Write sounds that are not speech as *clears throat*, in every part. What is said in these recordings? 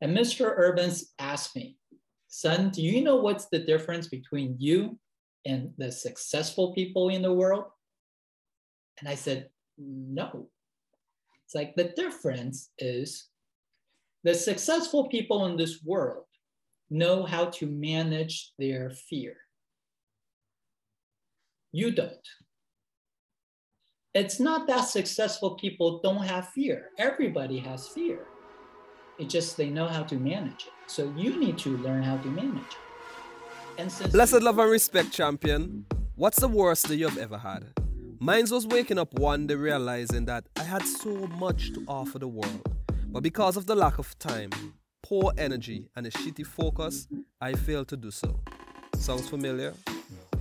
And Mr. Urbans asked me, son, do you know what's the difference between you and the successful people in the world? And I said, no. It's like the difference is the successful people in this world know how to manage their fear. You don't. It's not that successful people don't have fear. Everybody has fear. It's just they know how to manage it. So you need to learn how to manage it. And since Blessed love and respect, champion. What's the worst that you've ever had? Mine was waking up one day realizing that I had so much to offer the world. But because of the lack of time, poor energy, and a shitty focus, I failed to do so. Sounds familiar?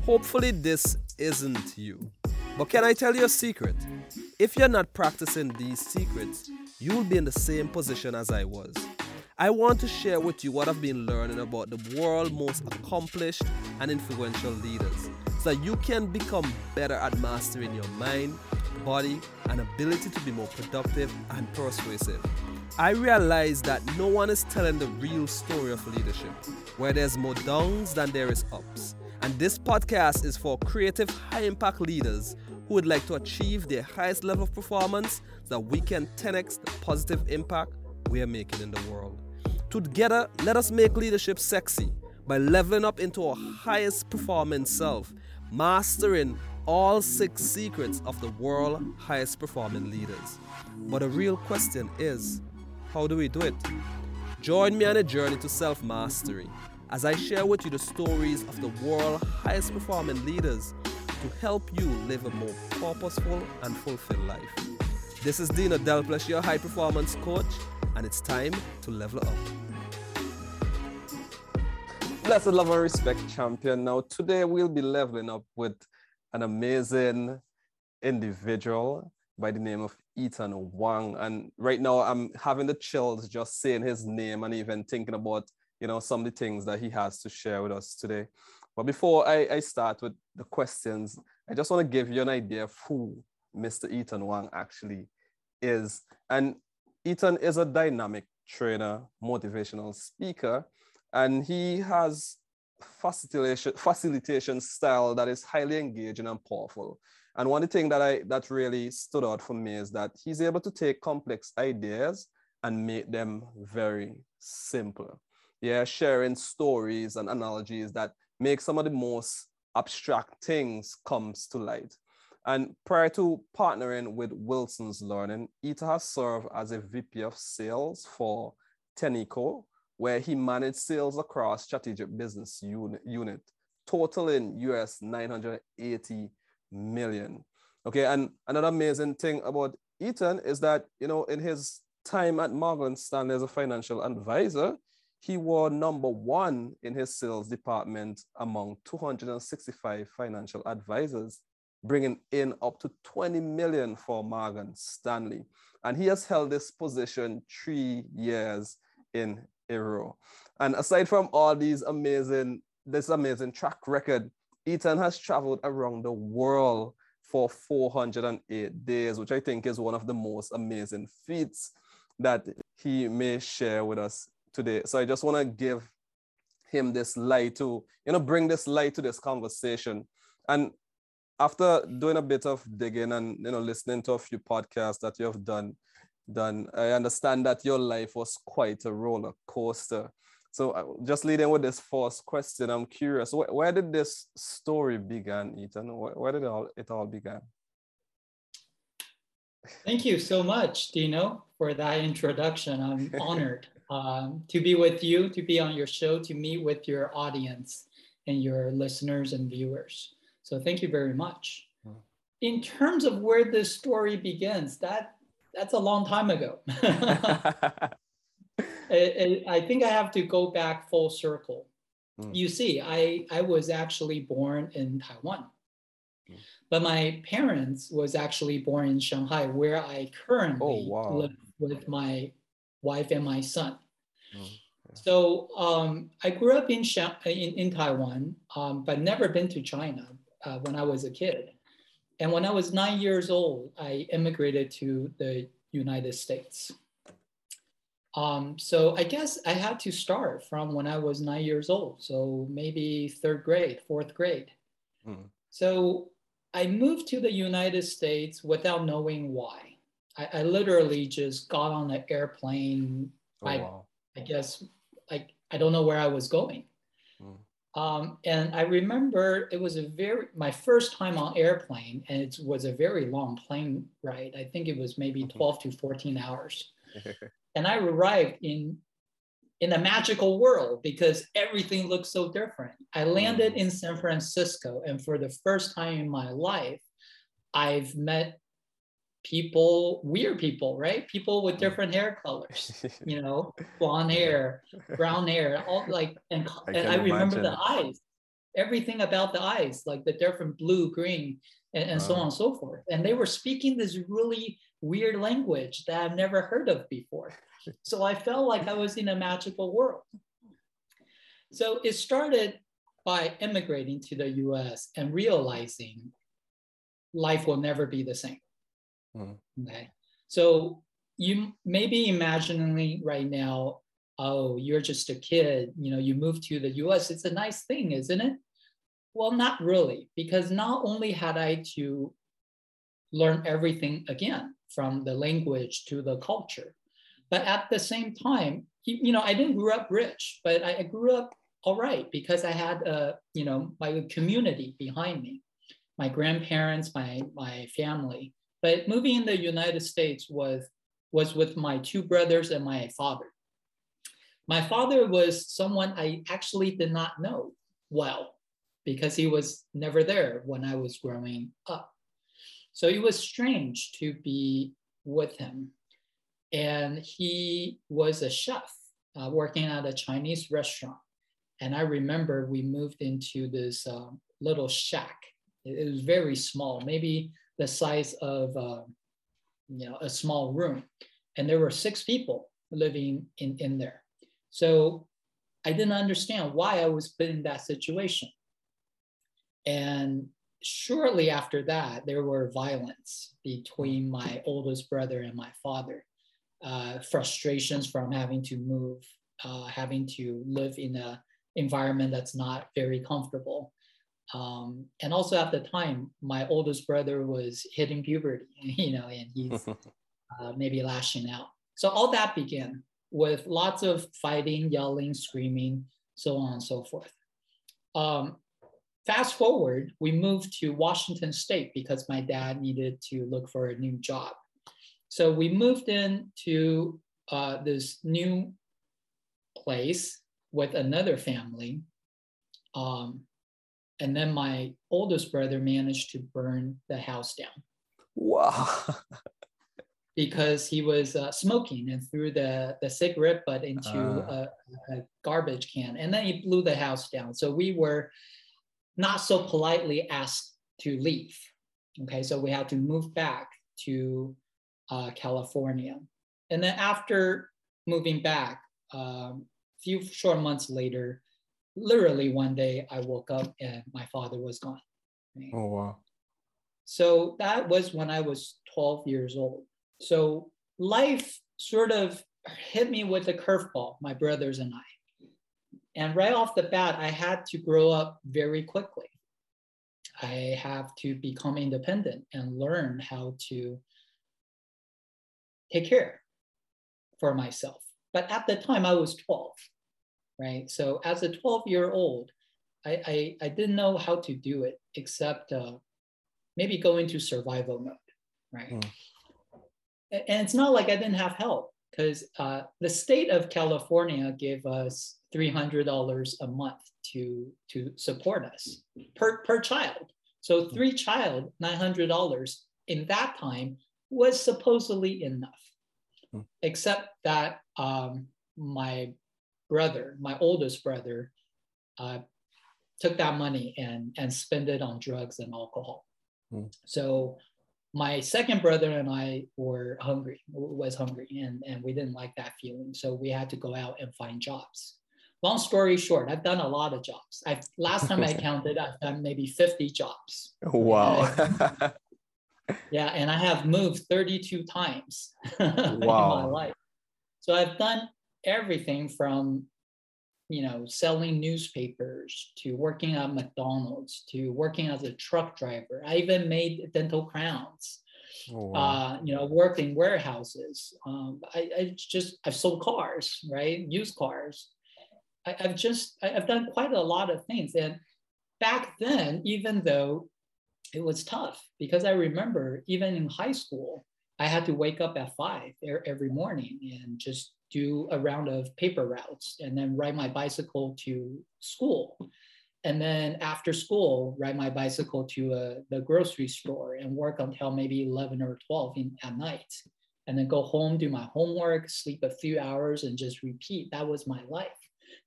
Hopefully, this isn't you. But can I tell you a secret? If you're not practicing these secrets, you'll be in the same position as I was. I want to share with you what I've been learning about the world's most accomplished and influential leaders so that you can become better at mastering your mind, body, and ability to be more productive and persuasive. I realize that no one is telling the real story of leadership, where there's more downs than there is ups. And this podcast is for creative, high impact leaders who would like to achieve their highest level of performance so that we can 10x the positive impact we are making in the world. Together, let us make leadership sexy by leveling up into our highest performance self, mastering all six secrets of the world's highest performing leaders. But the real question is how do we do it? Join me on a journey to self mastery as I share with you the stories of the world's highest performing leaders to help you live a more purposeful and fulfilled life. This is Deano Delplesh, your high performance coach, and it's time to level up. Blessed love and respect champion. Now, today we'll be leveling up with an amazing individual by the name of Ethan Wang. And right now I'm having the chills just saying his name and even thinking about, you know, some of the things that he has to share with us today. But before I, I start with the questions, I just want to give you an idea of who Mr. Ethan Wang actually is. And Ethan is a dynamic trainer, motivational speaker, and he has facilitation facilitation style that is highly engaging and powerful. And one thing that I that really stood out for me is that he's able to take complex ideas and make them very simple. Yeah, sharing stories and analogies that make some of the most abstract things comes to light. And prior to partnering with Wilson's Learning, Ita has served as a VP of sales for Tenico, where he managed sales across strategic business unit, unit totaling US 980 million. Okay, and another amazing thing about Ethan is that, you know, in his time at Morgan Stanley as a financial advisor, he was number one in his sales department among 265 financial advisors, bringing in up to 20 million for Morgan Stanley. And he has held this position three years in a row. And aside from all these amazing, this amazing track record, Ethan has traveled around the world for 408 days, which I think is one of the most amazing feats that he may share with us today. So I just want to give him this light to, you know, bring this light to this conversation. And after doing a bit of digging and you know listening to a few podcasts that you have done, done, I understand that your life was quite a roller coaster. So uh, just leading with this first question, I'm curious, where, where did this story begin, Ethan? Where, where did it all, it all begin? Thank you so much, Deano, for that introduction. I'm *laughs* honored um, to be with you, to be on your show, to meet with your audience and your listeners and viewers. So thank you very much. Hmm. In terms of where this story begins, that that's a long time ago. *laughs* *laughs* I think I have to go back full circle. Mm. You see, I, I was actually born in Taiwan, mm. but my parents was actually born in Shanghai, where I currently oh, wow. live with my wife and my son. Mm. So um, I grew up in, in, in Taiwan, um, but never been to China uh, when I was a kid. And when I was nine years old, I immigrated to the United States. Um, so I guess I had to start from when I was nine years old. So maybe third grade, fourth grade. Mm. So I moved to the United States without knowing why. I, I literally just got on an airplane. Oh, I, wow. I guess like I don't know where I was going. Mm. Um, and I remember it was a very my first time on airplane, and it was a very long plane ride. I think it was maybe mm-hmm. 12 to 14 hours. *laughs* and I arrived in in a magical world because everything looked so different. I landed mm. in San Francisco, and for the first time in my life, I've met people, weird people, right? People with mm. different hair colors, *laughs* you know, blonde hair, brown hair, all like, and I, and I remember the eyes, everything about the eyes, like the different blue, green, and, and so on and so forth. And they were speaking this really weird language that I've never heard of before. So I felt like I was in a magical world. So it started by immigrating to the US and realizing life will never be the same. Mm. Okay. So you may be imagining right now, oh, you're just a kid, you know, you moved to the US. It's a nice thing, isn't it? Well, not really, because not only had I to learn everything again from the language to the culture, but at the same time, you know, I didn't grow up rich, but I grew up all right because I had a, you know, my community behind me, my grandparents, my my family. But moving in the United States was was with my two brothers and my father. My father was someone I actually did not know well because he was never there when I was growing up. So it was strange to be with him and he was a chef uh, working at a Chinese restaurant. And I remember we moved into this um, little shack. It, it, was very small, maybe the size of uh, you know a small room, and there were six people living in in there. So I didn't understand why I was put in that situation. And shortly after that, there were violence between my oldest brother and my father uh, frustrations from having to move, uh, having to live in an environment that's not very comfortable. Um, and also at the time, my oldest brother was hitting puberty, *laughs* you know, and he's *laughs* uh, maybe lashing out. So all that began with lots of fighting, yelling, screaming, so on and so forth. Um, fast forward, we moved to Washington State because my dad needed to look for a new job. So we moved into uh, this new place with another family. Um, and then my oldest brother managed to burn the house down. Wow. because he was uh, smoking and threw the, the cigarette butt into uh. a, a, garbage can. And then he blew the house down. So we were not so politely asked to leave. Okay, so we had to move back to uh, California. And then after moving back, a um, few short months later, literally one day I woke up and my father was gone. Right? Oh, wow. So that was when I was 12 years old. So life sort of hit me with a curveball, my brothers and I. And right off the bat, I had to grow up very quickly. I have to become independent and learn how to take care for myself. But at the time, I was 12, right? So as a 12 year old, I, I, I, didn't know how to do it except uh, maybe go into survival mode, right? Mm. And it's not like I didn't have help because uh, the state of California gave us $300 a month to, to support us per, per child. So three child, $900 in that time was supposedly enough, hmm. except that um, my brother, my oldest brother, uh, took that money and, and spent it on drugs and alcohol. Hmm. So my second brother and I were hungry, was hungry, and, and we didn't like that feeling. So we had to go out and find jobs. Long story short, I've done a lot of jobs. I've last time I *laughs* counted, I've done maybe 50 jobs. Wow. *laughs* *laughs* yeah, and I have moved 32 times wow. in my life. So I've done everything from you know, selling newspapers to working at McDonald's to working as a truck driver. I even made dental crowns. Oh, wow. uh, you know, worked in warehouses. Um, I, I, just I've sold cars, right? Used cars. I, have just I've done quite a lot of things. And back then, even though it was tough, because I remember even in high school, I had to wake up at five every morning and just do a round of paper routes and then ride my bicycle to school. And then after school, ride my bicycle to uh, the grocery store and work until maybe 11 or 12 in, at night. And then go home, do my homework, sleep a few hours, and just repeat. That was my life.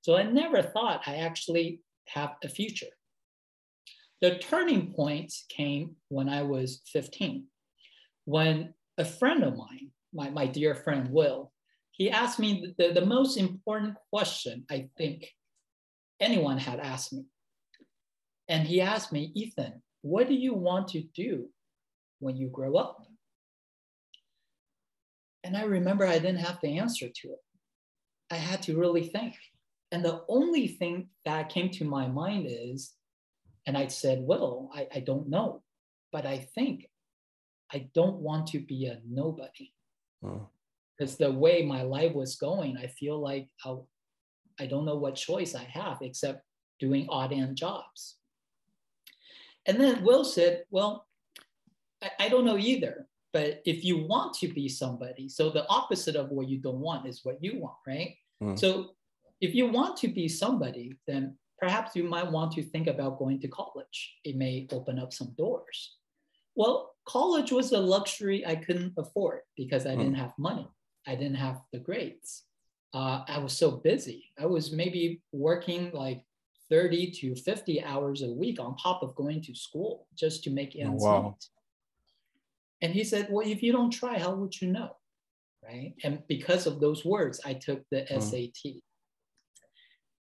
So I never thought I actually have a future. The turning point came when I was 15, when a friend of mine, my, my dear friend Will, he asked me the, the most important question I think anyone had asked me. And he asked me, Ethan, what do you want to do when you grow up? And I remember I didn't have the answer to it. I had to really think. And the only thing that came to my mind is, and I said, well, I, I don't know, but I think I don't want to be a nobody because the way my life was going, I feel like I'll, I don't know what choice I have except doing odd end jobs. And then Will said, Well, I, I don't know either, but if you want to be somebody, so the opposite of what you don't want is what you want, right? Mm. So if you want to be somebody, then perhaps you might want to think about going to college. It may open up some doors. Well, college was a luxury I couldn't afford because I mm. didn't have money. I didn't have the grades. Uh, I was so busy. I was maybe working like 30 to 50 hours a week on top of going to school just to make ends oh, wow. meet. And he said, Well, if you don't try, how would you know? Right. And because of those words, I took the mm. SAT.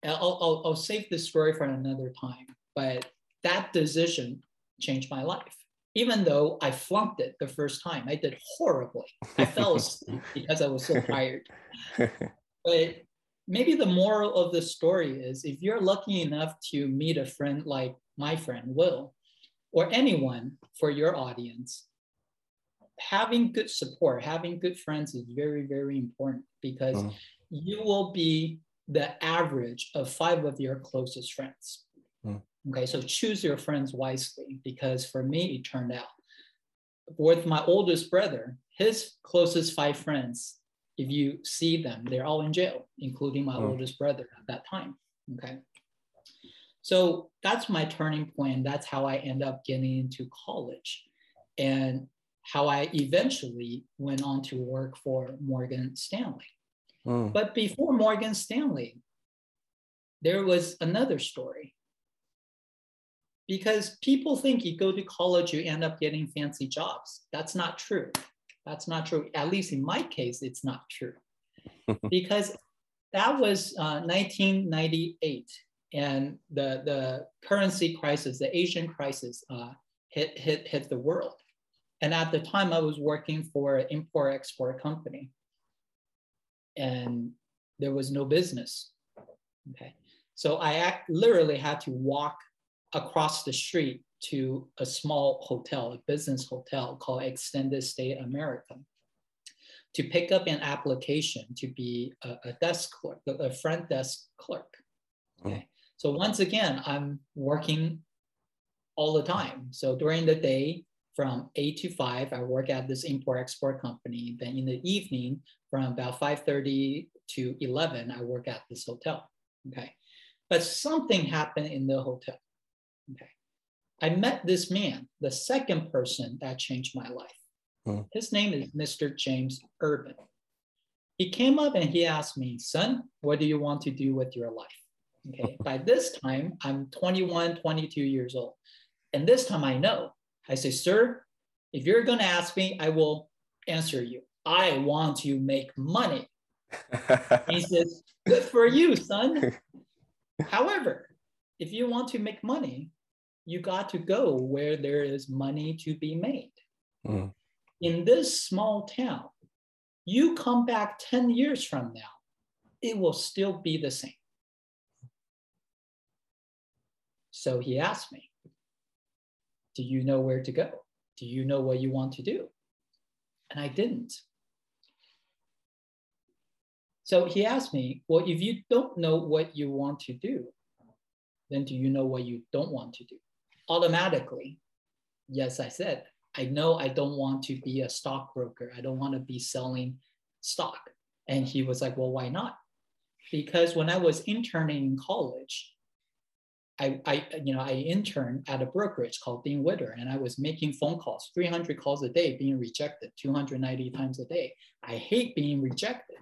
I'll, I'll, I'll save this story for another time, but that decision changed my life even though I flunked it the first time, I did horribly. I fell asleep *laughs* because I was so tired. *laughs* But maybe the moral of the story is if you're lucky enough to meet a friend like my friend Will, or anyone for your audience, having good support, having good friends is very, very important because mm. you will be the average of five of your closest friends. Okay, so choose your friends wisely because for me, it turned out with my oldest brother, his closest five friends, if you see them, they're all in jail, including my oh. oldest brother at that time. Okay. So that's my turning point. That's how I end up getting into college and how I eventually went on to work for Morgan Stanley. Oh. But before Morgan Stanley, there was another story because people think you go to college, you end up getting fancy jobs. That's not true. That's not true. At least in my case, it's not true. *laughs* because that was uh, 1998 and the, the currency crisis, the Asian crisis uh, hit, hit, hit the world. And at the time I was working for an import export company and there was no business. Okay. So I act, literally had to walk across the street to a small hotel, a business hotel called Extended Stay America, to pick up an application to be a, a desk clerk, a front desk clerk. Hmm. Okay. So once again, I'm working all the time. So during the day, from 8 to 5, I work at this import-export company. Then in the evening, from about 5.30 to 11, I work at this hotel, okay? But something happened in the hotel. Okay. I met this man, the second person that changed my life. His name is Mr. James Urban. He came up and he asked me, son, what do you want to do with your life? Okay. *laughs* By this time, I'm 21, 22 years old. And this time I know. I say, sir, if you're going to ask me, I will answer you. I want to make money. *laughs* he says, good for you, son. *laughs* However, if you want to make money, you got to go where there is money to be made. Mm. In this small town, You come back 10 years from now, it will still be the same. So he asked me, Do you know where to go? Do you know what you want to do? And I didn't. So he asked me, Well, if you don't know what you want to do, then do you know what you don't want to do? Automatically, yes, I said, I know I don't want to be a stockbroker. I don't want to be selling stock. And he was like, Well, why not? Because when I was interning in college, I, I, you know, I interned at a brokerage called Dean Witter, and I was making phone calls, 300 calls a day, being rejected 290 times a day. I hate being rejected.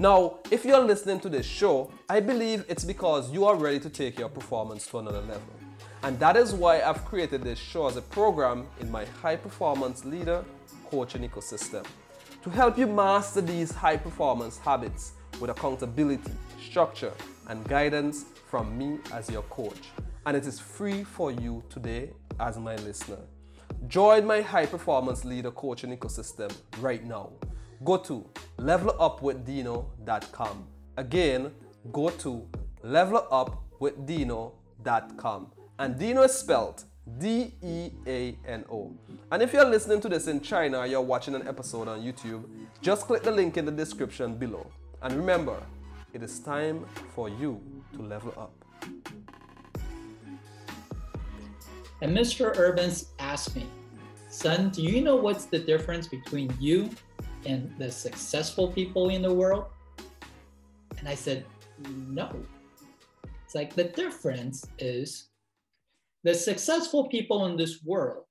Now, if you're listening to this show, I believe it's because you are ready to take your performance to another level. And that is why I've created this show as a program in my high performance leader coaching ecosystem to help you master these high performance habits with accountability, structure, and guidance from me as your coach. And it is free for you today as my listener. Join my high performance leader coaching ecosystem right now go to levelupwithdeano.com. Again, go to levelupwithdeano.com. And Deano is spelled D E A N O. And if you're listening to this in China or you're watching an episode on YouTube, just click the link in the description below. And remember, it is time for you to level up. And Mr. Urbans asked me, Son, do you know what's the difference between you and the successful people in the world? And I said, no. It's like the difference is the successful people in this world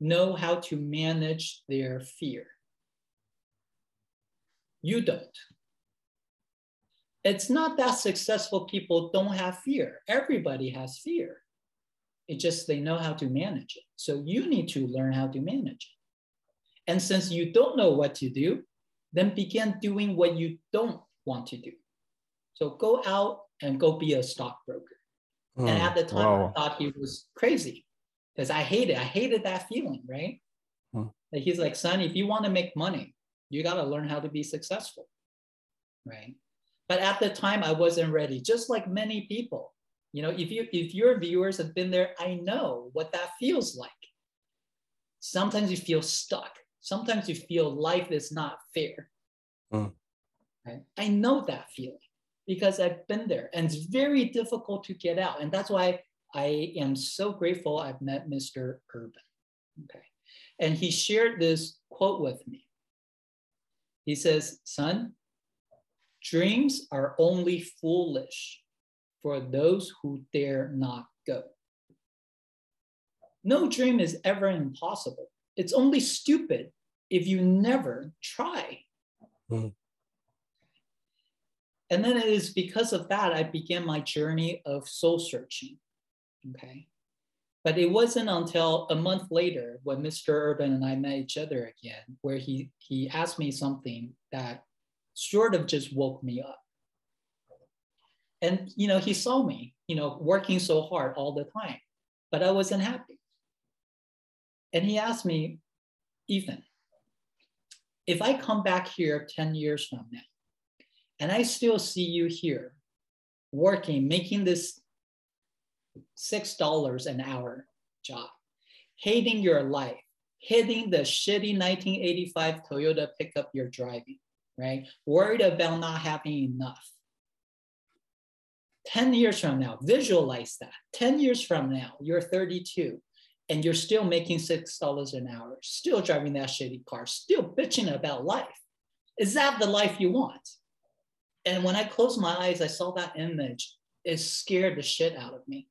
know how to manage their fear. You don't. It's not that successful people don't have fear. Everybody has fear. It's just they know how to manage it. So you need to learn how to manage it. And since you don't know what to do, then begin doing what you don't want to do. So go out and go be a stockbroker. Mm, and at the time, wow. I thought he was crazy because I hated, I hated that feeling, right? Mm. Like he's like, son, if you want to make money, you got to learn how to be successful, right? But at the time, I wasn't ready. Just like many people, you know, if you if your viewers have been there, I know what that feels like. Sometimes you feel stuck sometimes you feel life is not fair. Mm. Right? I know that feeling because I've been there and it's very difficult to get out. And that's why I am so grateful I've met Mr. Urban. Okay. And he shared this quote with me. He says, Son, dreams are only foolish for those who dare not go. No dream is ever impossible. It's only stupid if you never try. Mm. And then it is because of that I began my journey of soul searching. Okay. But it wasn't until a month later when Mr. Urban and I met each other again, where he, he asked me something that sort of just woke me up. And, you know, he saw me, you know, working so hard all the time, but I wasn't happy. And he asked me, Ethan, if I come back here 10 years from now and I still see you here working, making this $6 an hour job, hating your life, hitting the shitty 1985 Toyota pickup you're driving, right? Worried about not having enough. 10 years from now, visualize that. 10 years from now, you're 32 and you're still making six dollars an hour, still driving that shitty car, still bitching about life. Is that the life you want? And when I closed my eyes, I saw that image. It scared the shit out of me.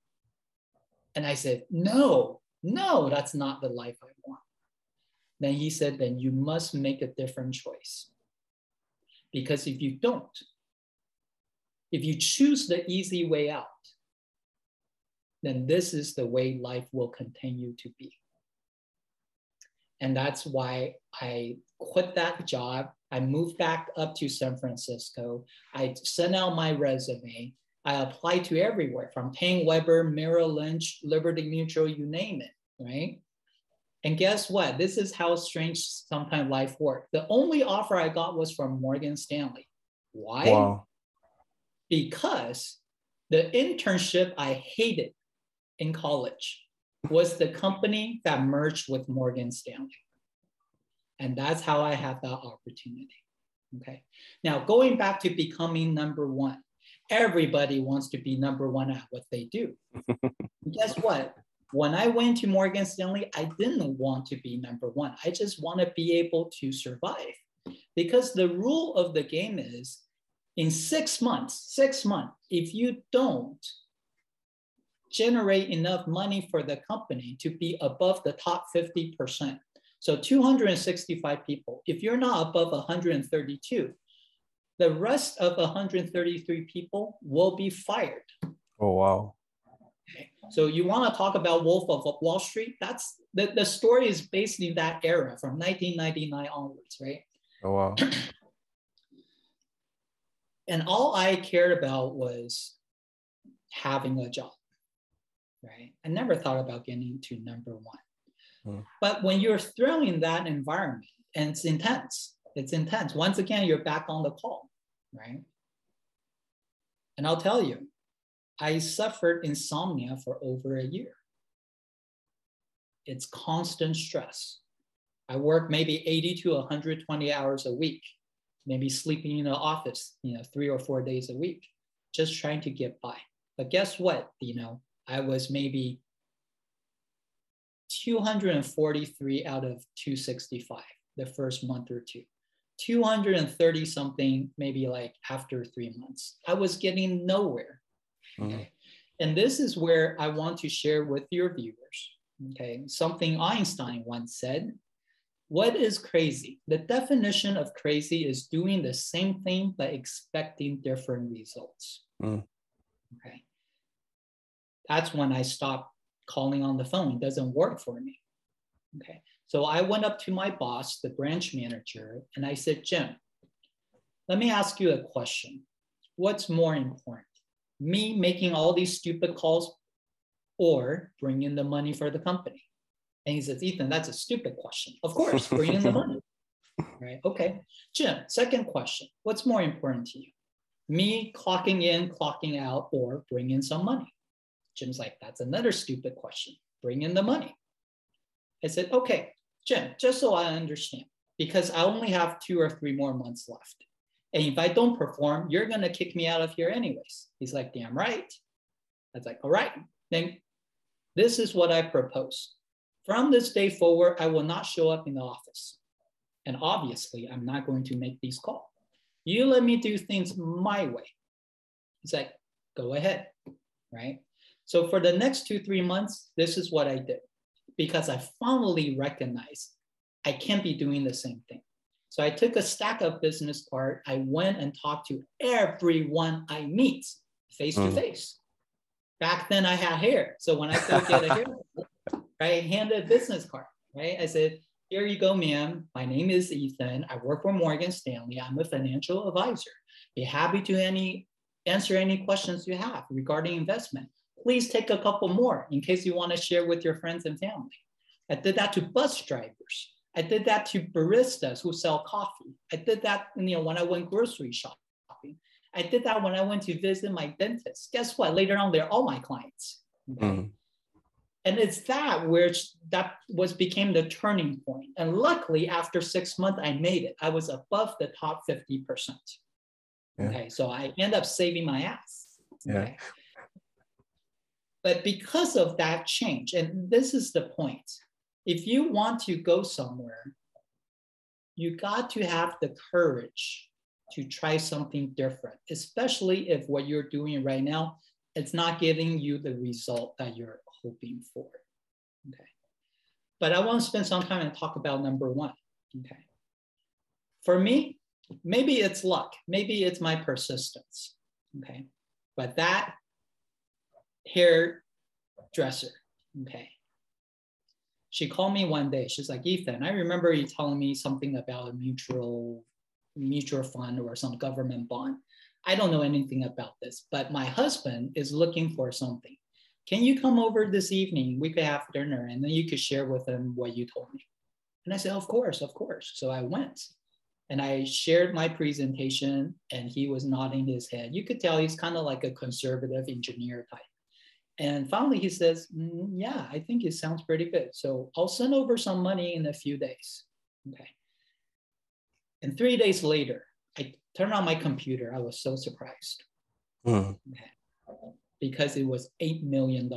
And I said, No, no, that's not the life I want. Then he said, Then you must make a different choice. Because if you don't, if you choose the easy way out, then this is the way life will continue to be. And that's why I quit that job. I moved back up to San Francisco. I sent out my resume. I applied to everywhere from PaineWebber, Merrill Lynch, Liberty Mutual, you name it, right? And guess what? This is how strange sometimes life works. The only offer I got was from Morgan Stanley. Why? Wow. Because the internship I hated in college was the company that merged with Morgan Stanley. And that's how I had that opportunity. Okay. Now, going back to becoming number one, everybody wants to be number one at what they do. *laughs* guess what? When I went to Morgan Stanley, I didn't want to be number one. I just want to be able to survive. Because the rule of the game is in six months, six months, if you don't generate enough money for the company to be above the top 50%, so 265 people, if you're not above 132, the rest of 133 people will be fired. Oh, wow. Okay. So you want to talk about Wolf of Wall Street? That's the, the story is based in that era from 1999 onwards, right? Oh, wow. and all I cared about was having a job, right? I never thought about getting to number one. Hmm. But when you're thrown in that environment and it's intense, it's intense. Once again, you're back on the call, right? And I'll tell you, I suffered insomnia for over a year. It's constant stress. I work maybe 80 to 120 hours a week, maybe sleeping in the office, you know, three or four days a week, just trying to get by. But guess what? You know, I was maybe 243 out of 265 the first month or two. 230 something, maybe like after three months. I was getting nowhere. Mm-hmm. Okay. And this is where I want to share with your viewers. Okay. Something Einstein once said What is crazy? The definition of crazy is doing the same thing but expecting different results. Mm. Okay. That's when I stopped calling on the phone. It doesn't work for me. Okay. So I went up to my boss, the branch manager, and I said, Jim, let me ask you a question. What's more important? Me making all these stupid calls or bringing the money for the company? And he says, Ethan, that's a stupid question. Of course, bring in the *laughs* money. Right. Okay. Jim, second question. What's more important to you? Me clocking in, clocking out, or bring in some money? Jim's like, that's another stupid question. Bring in the money. I said, okay, Jim, just so I understand, because I only have two or three more months left. And if I don't perform, you're going to kick me out of here anyways. He's like, damn right. I was like, all right, then this is what I propose. From this day forward, I will not show up in the office. And obviously, I'm not going to make these calls. You let me do things my way. He's like, go ahead, right? So for the next two, three months, this is what I did because I finally recognized I can't be doing the same thing. So I took a stack of business card. I went and talked to everyone I meet face to mm. face. Back then I had hair. So when I go get a hair, *laughs* I handed a business card, right? I said, here you go, ma'am. My name is Ethan. I work for Morgan Stanley. I'm a financial advisor. Be happy to any answer any questions you have regarding investment please take a couple more in case you want to share with your friends and family. I did that to bus drivers. I did that to baristas who sell coffee. I did that you know, when I went grocery shopping. I did that when I went to visit my dentist. Guess what? Later on, they're all my clients. Okay? Mm. And it's that which that was became the turning point. And luckily, after six months, I made it. I was above the top 50%. Yeah. Okay. So I end up saving my ass. Okay? But because of that change, and this is the point, if you want to go somewhere, you got to have the courage to try something different, especially if what you're doing right now, it's not giving you the result that you're hoping for. Okay. But I want to spend some time and talk about number one. Okay. For me, maybe it's luck, maybe it's my persistence. Okay. But that hairdresser. Okay. She called me one day. She's like, Ethan, I remember you telling me something about a mutual mutual fund or some government bond. I don't know anything about this, but my husband is looking for something. can you come over this evening? We could have dinner and then you could share with him what you told me. And I said, Of course, of course. So I went and I shared my presentation and he was nodding his head. You could tell he's kind of like a conservative engineer type. And finally he says, mm, Yeah, I think it sounds pretty good. So I'll send over some money in a few days. Okay. And three days later, I turned on my computer. I was so surprised. Mm. Okay. Because it was $8 million.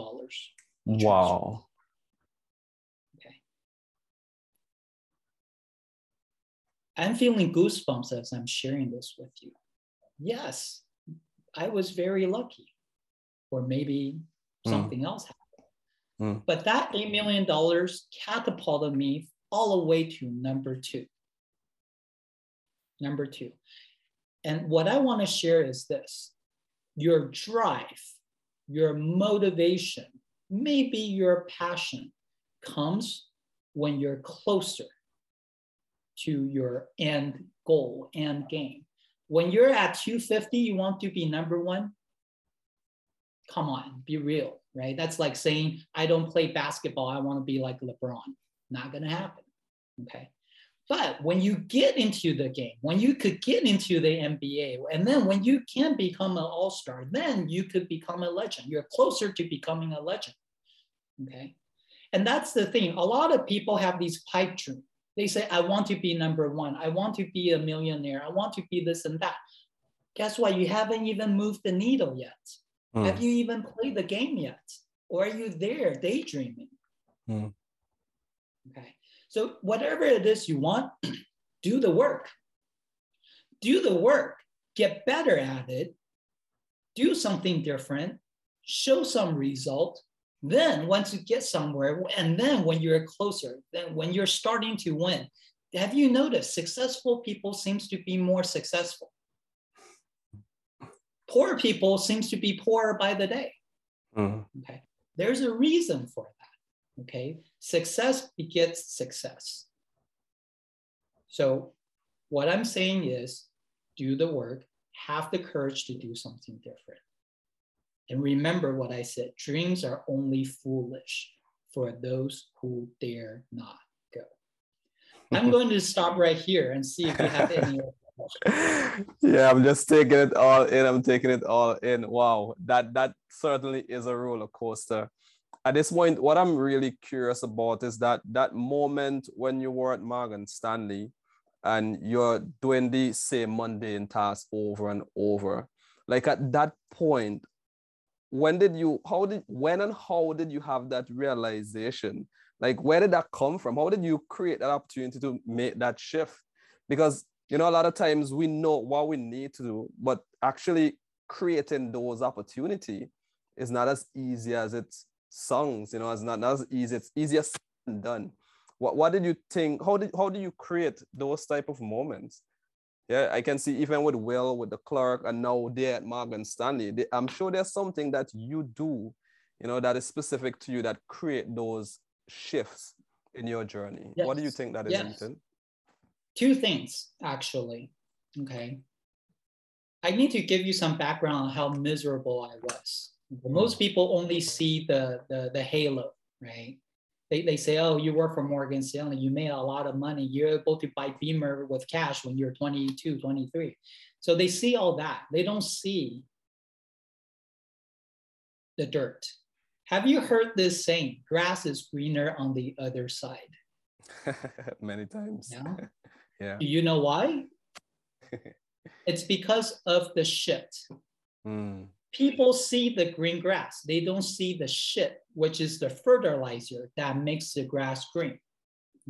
Wow. Okay. I'm feeling goosebumps as I'm sharing this with you. Yes, I was very lucky, or maybe mm. something else happened. Mm. But that $8 million catapulted me all the way to number two. Number two. And what I want to share is this your drive, your motivation, maybe your passion comes when you're closer to your end goal, end game. When you're at 250, you want to be number one. Come on, be real, right? That's like saying, I don't play basketball, I want to be like LeBron. Not going to happen. Okay. But when you get into the game, when you could get into the NBA, and then when you can become an all star, then you could become a legend. You're closer to becoming a legend. Okay. And that's the thing. A lot of people have these pipe dreams. They say, I want to be number one. I want to be a millionaire. I want to be this and that. Guess what? You haven't even moved the needle yet. Mm. Have you even played the game yet? Or are you there daydreaming? Mm. Okay. So, whatever it is you want, *clears throat* do the work. Do the work. Get better at it. Do something different. Show some result. Then once you get somewhere, and then when you're closer, then when you're starting to win, have you noticed successful people seems to be more successful? Poor people seems to be poorer by the day. Mm-hmm. Okay. There's a reason for that. Okay. Success begets success. So what I'm saying is do the work, have the courage to do something different. And remember what I said dreams are only foolish for those who dare not go. I'm *laughs* going to stop right here and see if you have any *laughs* *laughs* yeah, I'm just taking it all in. I'm taking it all in. Wow, that that certainly is a roller coaster. At this point, what I'm really curious about is that that moment when you were at Morgan Stanley and you're doing the same mundane task over and over. Like at that point, when did you how did when and how did you have that realization like where did that come from how did you create that opportunity to make that shift because you know a lot of times we know what we need to do but actually creating those opportunity is not as easy as it sounds you know it's not, not as easy it's easier than done what, what did you think how did how do you create those type of moments yeah, I can see even with Will, with the clerk, and now there at Morgan Stanley, they, I'm sure there's something that you do, you know, that is specific to you that create those shifts in your journey. Yes. What do you think that is, yes. Two things, actually. Okay. I need to give you some background on how miserable I was. Mm-hmm. Most people only see the, the, the halo, right? they, they say, oh, you work for Morgan Stanley, you made a lot of money, you're able to buy Beamer with cash when you're 22, 23. So they see all that. They don't see the dirt. Have you heard this saying, grass is greener on the other side? *laughs* Many times. Yeah. Yeah. Do you know why? *laughs* it's because of the shit. Mm people see the green grass. They don't see the shit, which is the fertilizer that makes the grass green.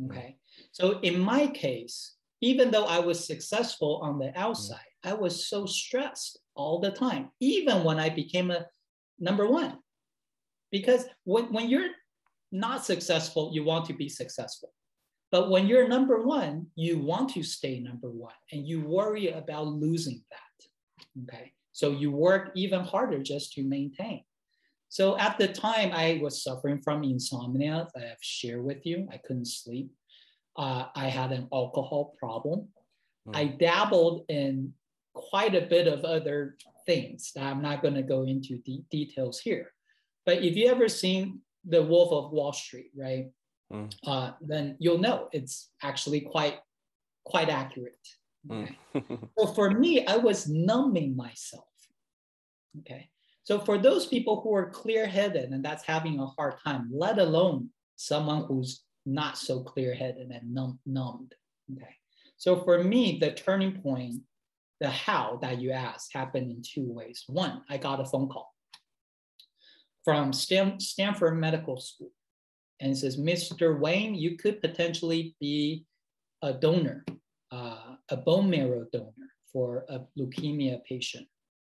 Okay. So in my case, even though I was successful on the outside, I was so stressed all the time, even when I became a number one. Because when, when you're not successful, you want to be successful. But when you're number one, you want to stay number one and you worry about losing that. Okay. So you work even harder just to maintain. So at the time, I was suffering from insomnia that I've shared with you. I couldn't sleep. Uh, I had an alcohol problem. Mm. I dabbled in quite a bit of other things that I'm not going to go into the details here. But if you ever seen The Wolf of Wall Street, right? Mm. Uh, then you'll know it's actually quite quite accurate. Mm. Okay? Mm. *laughs* so for me, I was numbing myself. Okay. So for those people who are clear-headed and that's having a hard time, let alone someone who's not so clear-headed and numb, numbed. Okay. So for me, the turning point, the how that you asked happened in two ways. One, I got a phone call from Stan- Stanford Medical School. And it says, Mr. Wang, you could potentially be a donor, uh, a bone marrow donor for a leukemia patient.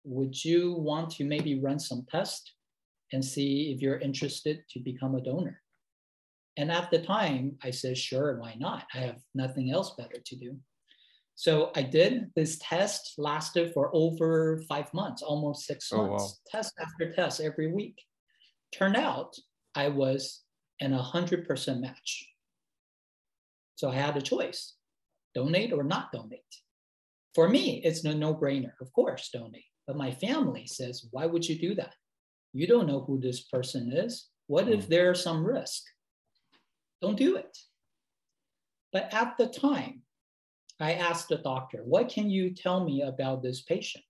Would you want to maybe run some tests and see if you're interested to become a donor? And at the time, I said, sure, why not? I have nothing else better to do. So I did. This test lasted for over five months, almost six months. Oh, wow. Test after test every week. Turned out I was an 100% match. So I had a choice donate or not donate. For me, it's a no brainer. Of course, donate. But my family says, why would you do that? You don't know who this person is. What if hmm. there's some risk? Don't do it. But at the time, I asked the doctor, what can you tell me about this patient?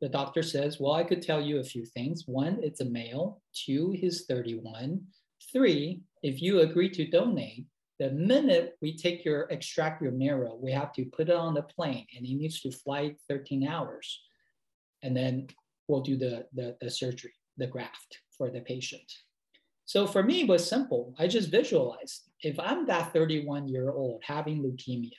The doctor says, well, I could tell you a few things. One, it's a male. Two, he's 31. Three, if you agree to donate, the minute we take your extract your marrow, we have to put it on the plane and it needs to fly 13 hours. And then we'll do the, the, the surgery, the graft for the patient. So for me, it was simple. I just visualized if I'm that 31 year old having leukemia,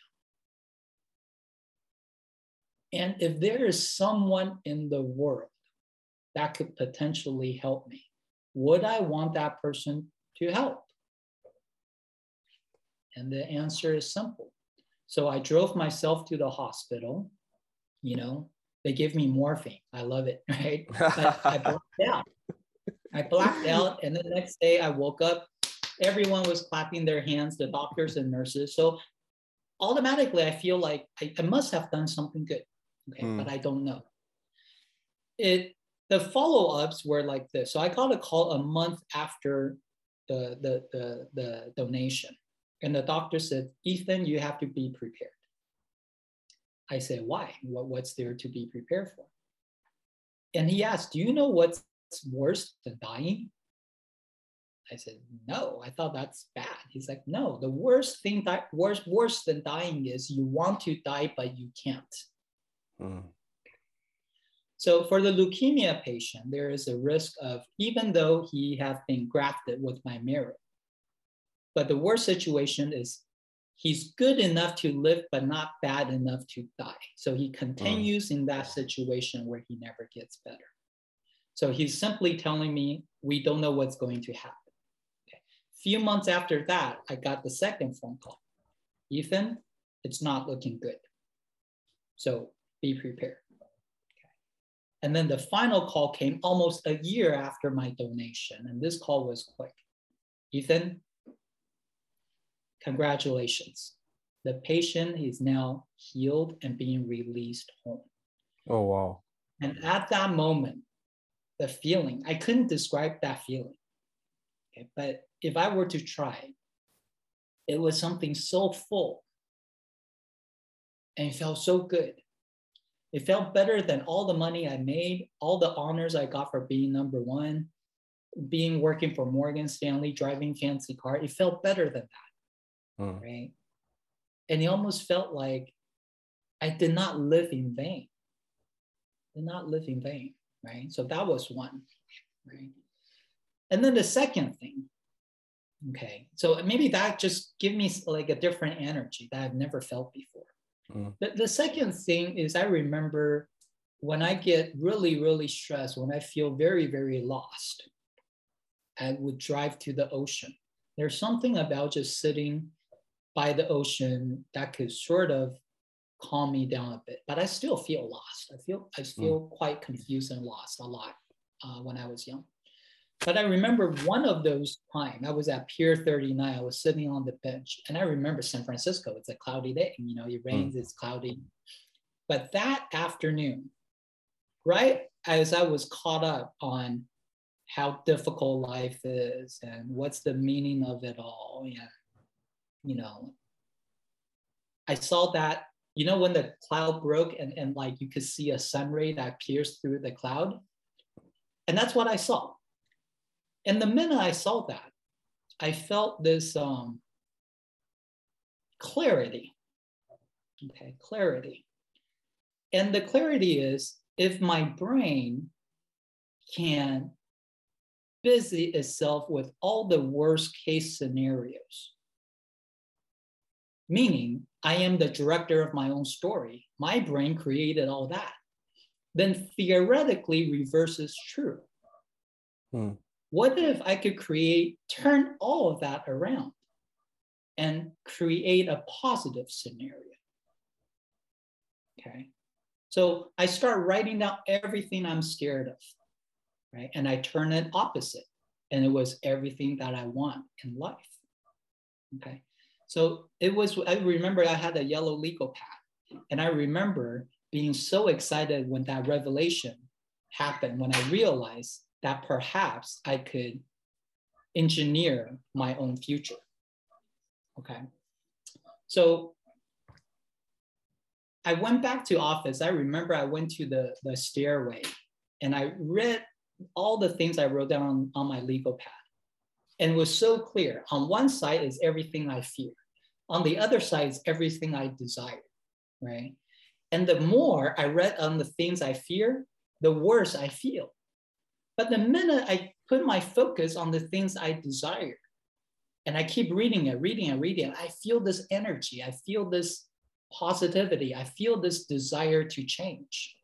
and if there is someone in the world that could potentially help me, would I want that person to help? And the answer is simple. So I drove myself to the hospital. You know, they give me morphine. I love it, *laughs* right? But I *laughs* blacked out. I blacked out. And the next day I woke up, everyone was clapping their hands, the doctors and nurses. So automatically I feel like I, I must have done something good. Okay, mm. but I don't know. It the follow-ups were like this. So I got a call a month after the, the, the, the donation. And the doctor said, Ethan, you have to be prepared. I said, why? What, what's there to be prepared for? And he asked, do you know what's worse than dying? I said, no, I thought that's bad. He's like, no, the worst thing that worse, worse than dying is you want to die, but you can't. Mm. So for the leukemia patient, there is a risk of, even though he have been grafted with my marrow, but the worst situation is he's good enough to live, but not bad enough to die. So he continues mm. in that situation where he never gets better. So he's simply telling me, we don't know what's going to happen. Okay. Few months after that, I got the second phone call. Ethan, it's not looking good. So be prepared. And then the final call came almost a year after my donation. And this call was quick. Ethan, congratulations. The patient is now healed and being released home. Oh, wow. And at that moment, the feeling, I couldn't describe that feeling. Okay, but if I were to try, it was something so full and it felt so good. It felt better than all the money I made, all the honors I got for being number one, being working for Morgan Stanley, driving fancy car. It felt better than that, hmm. right? And it almost felt like I did not live in vain. Did not live in vain, right? So that was one, right? And then the second thing, okay, so maybe that just give me like a different energy that I've never felt before. Mm. The, the second thing is I remember when I get really, really stressed, when I feel very, very lost, I would drive to the ocean. There's something about just sitting by the ocean that could sort of calm me down a bit, but I still feel lost. I feel I feel mm. quite confused and lost a lot uh, when I was young. But I remember one of those times I was at Pier 39. I was sitting on the bench, and I remember San Francisco. It's a cloudy day. You know, it rains, mm. it's cloudy. But that afternoon, right as I was caught up on how difficult life is and what's the meaning of it all. And, you know, I saw that, you know, when the cloud broke and, and like you could see a sun ray that pierced through the cloud. And that's what I saw. And the minute I saw that, I felt this um, clarity. Okay, clarity. And the clarity is if my brain can busy itself with all the worst case scenarios, meaning I am the director of my own story, my brain created all that, then theoretically reverse is true. Hmm. What if I could create, turn all of that around and create a positive scenario? Okay. So I start writing down everything I'm scared of, right? And I turn it opposite. And it was everything that I want in life. Okay. So it was, I remember I had a yellow legal pad. And I remember being so excited when that revelation happened, when I realized that perhaps I could engineer my own future. Okay. So I went back to office. I remember I went to the, the stairway and I read all the things I wrote down on, on my legal pad. And was so clear. On one side is everything I fear. On the other side is everything I desire, right? And the more I read on the things I fear, the worse I feel. But the minute I put my focus on the things I desire, and I keep reading it, reading it, reading it, I feel this energy. I feel this positivity. I feel this desire to change.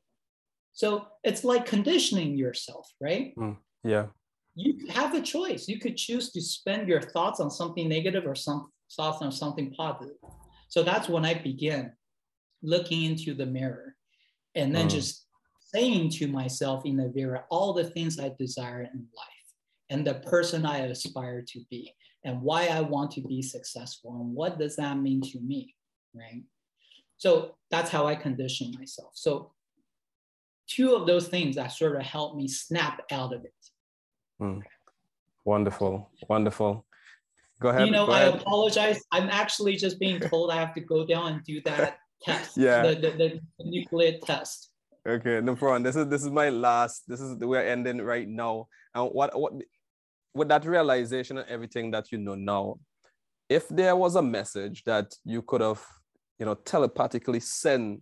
So it's like conditioning yourself, right? Mm, yeah. You have a choice. You could choose to spend your thoughts on something negative or some thoughts on something positive. So that's when I began looking into the mirror and then mm. just saying to myself in the mirror all the things I desire in life and the person I aspire to be and why I want to be successful and what does that mean to me, right? So that's how I condition myself. So two of those things that sort of helped me snap out of it. Mm. Wonderful, wonderful. Go ahead. You know, I ahead. apologize. I'm actually just being told I have to go down and do that *laughs* test. Yeah. The, the, the, nuclear test. Okay, no problem. This is this is my last. This is we're ending right now. And what what with that realization and everything that you know now, if there was a message that you could have you know, telepathically send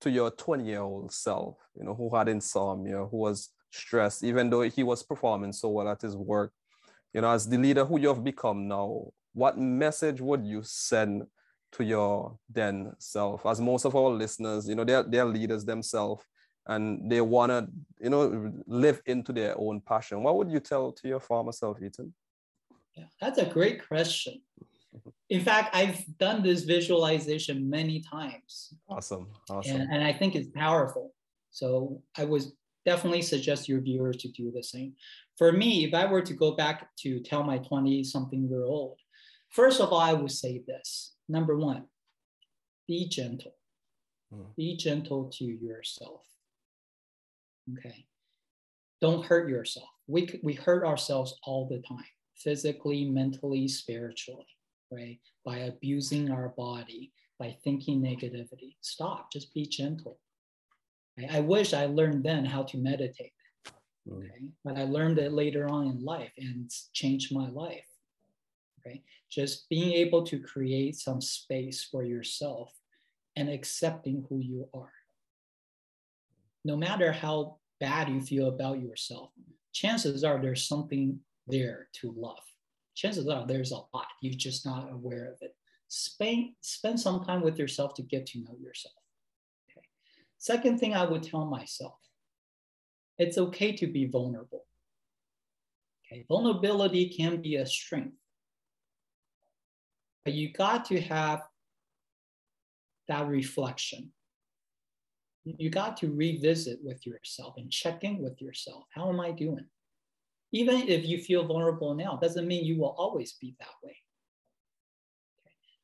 to your 20 year old self, you know, who had insomnia, who was stressed, even though he was performing so well at his work, you know, as the leader who you have become now, what message would you send to your then self? As most of our listeners, you know, they're, they're leaders themselves and they want to, you know, live into their own passion. What would you tell to your former self, Ethan? Yeah, that's a great question in fact, I've done this visualization many times. Awesome. Awesome. And, and I think it's powerful. So I would definitely suggest your viewers to do the same. For me, if I were to go back to tell my 20 something year old, first of all, I would say this number one, be gentle. Hmm. Be gentle to yourself. Okay. Don't hurt yourself. We, we hurt ourselves all the time, physically, mentally, spiritually right? By abusing our body, by thinking negativity. Stop, just be gentle. Right? I wish I learned then how to meditate. Mm. Okay. But I learned it later on in life and changed my life. Okay. Just being able to create some space for yourself and accepting who you are. No matter how bad you feel about yourself, chances are there's something there to love chances are there's a lot. You're just not aware of it. Spend, spend some time with yourself to get to know yourself. Okay. Second thing I would tell myself, it's okay to be vulnerable. Okay. Vulnerability can be a strength. But you got to have that reflection. You got to revisit with yourself and check in with yourself. How am I doing? Even if you feel vulnerable now, doesn't mean you will always be that way.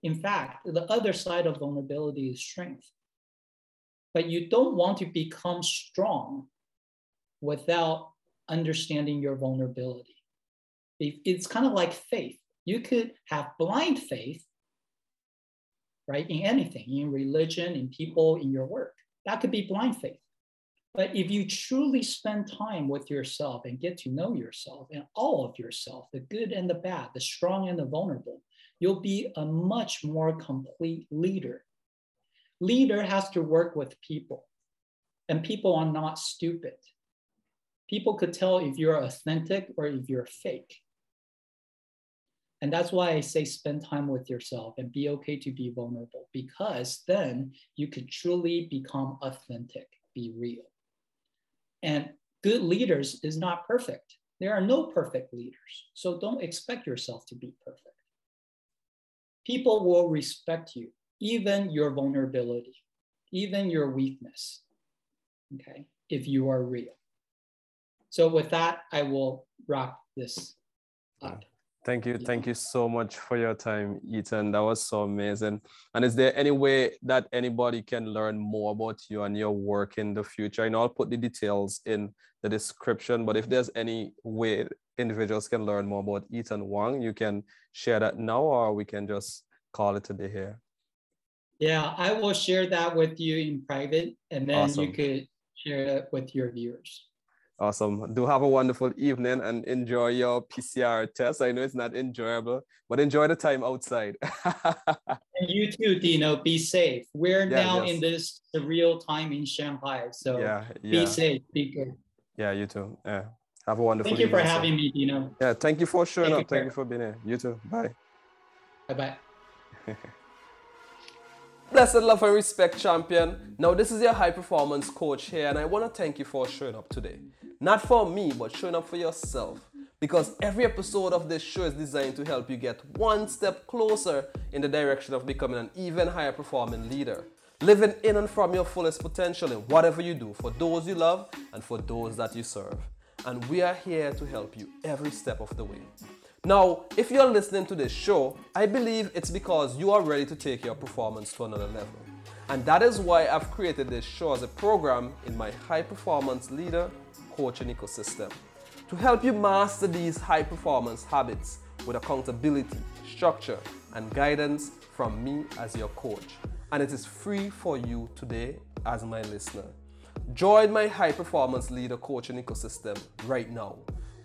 In fact, the other side of vulnerability is strength. But you don't want to become strong without understanding your vulnerability. It's kind of like faith. You could have blind faith, right, in anything, in religion, in people, in your work. That could be blind faith. But if you truly spend time with yourself and get to know yourself and all of yourself, the good and the bad, the strong and the vulnerable, you'll be a much more complete leader. Leader has to work with people, and people are not stupid. People could tell if you're authentic or if you're fake. And that's why I say spend time with yourself and be okay to be vulnerable, because then you could truly become authentic, be real. And good leaders is not perfect. There are no perfect leaders. So don't expect yourself to be perfect. People will respect you, even your vulnerability, even your weakness, okay, if you are real. So with that, I will wrap this up. Thank you. Thank you so much for your time, Ethan. That was so amazing. And is there any way that anybody can learn more about you and your work in the future? I know I'll put the details in the description, but if there's any way individuals can learn more about Ethan Wang, you can share that now or we can just call it a day here. Yeah, I will share that with you in private and then awesome. you could share it with your viewers. Awesome. Do have a wonderful evening and enjoy your PCR test. I know it's not enjoyable, but enjoy the time outside. *laughs* and you too, Deano. Be safe. We're yeah, now yes. in this surreal time in Shanghai. So yeah, yeah. be safe. Be good. Yeah, you too. Yeah. Have a wonderful Thank you for having me, Deano. Yeah, thank you for showing up. Thank you for being here. You too. Bye. Bye bye. *laughs* Blessed love and respect, champion. Now, this is your high performance coach here, and I want to thank you for showing up today. Not for me, but showing up for yourself. Because every episode of this show is designed to help you get one step closer in the direction of becoming an even higher performing leader. Living in and from your fullest potential in whatever you do for those you love and for those that you serve. And we are here to help you every step of the way. Now, if you're listening to this show, I believe it's because you are ready to take your performance to another level. And that is why I've created this show as a program in my high performance leader coaching ecosystem to help you master these high performance habits with accountability, structure, and guidance from me as your coach. And it is free for you today as my listener. Join my high performance leader coaching ecosystem right now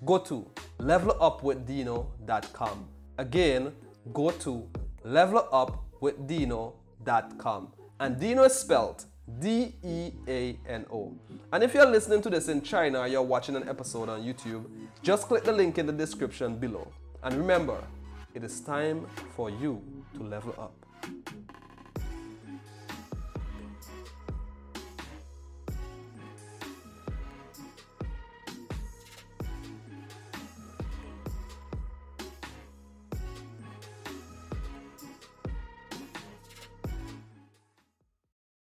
go to levelupwithdeano.com. Again, go to levelupwithdeano.com. And Deano is spelled D E A N O. And if you're listening to this in China or you're watching an episode on YouTube, just click the link in the description below. And remember, it is time for you to level up.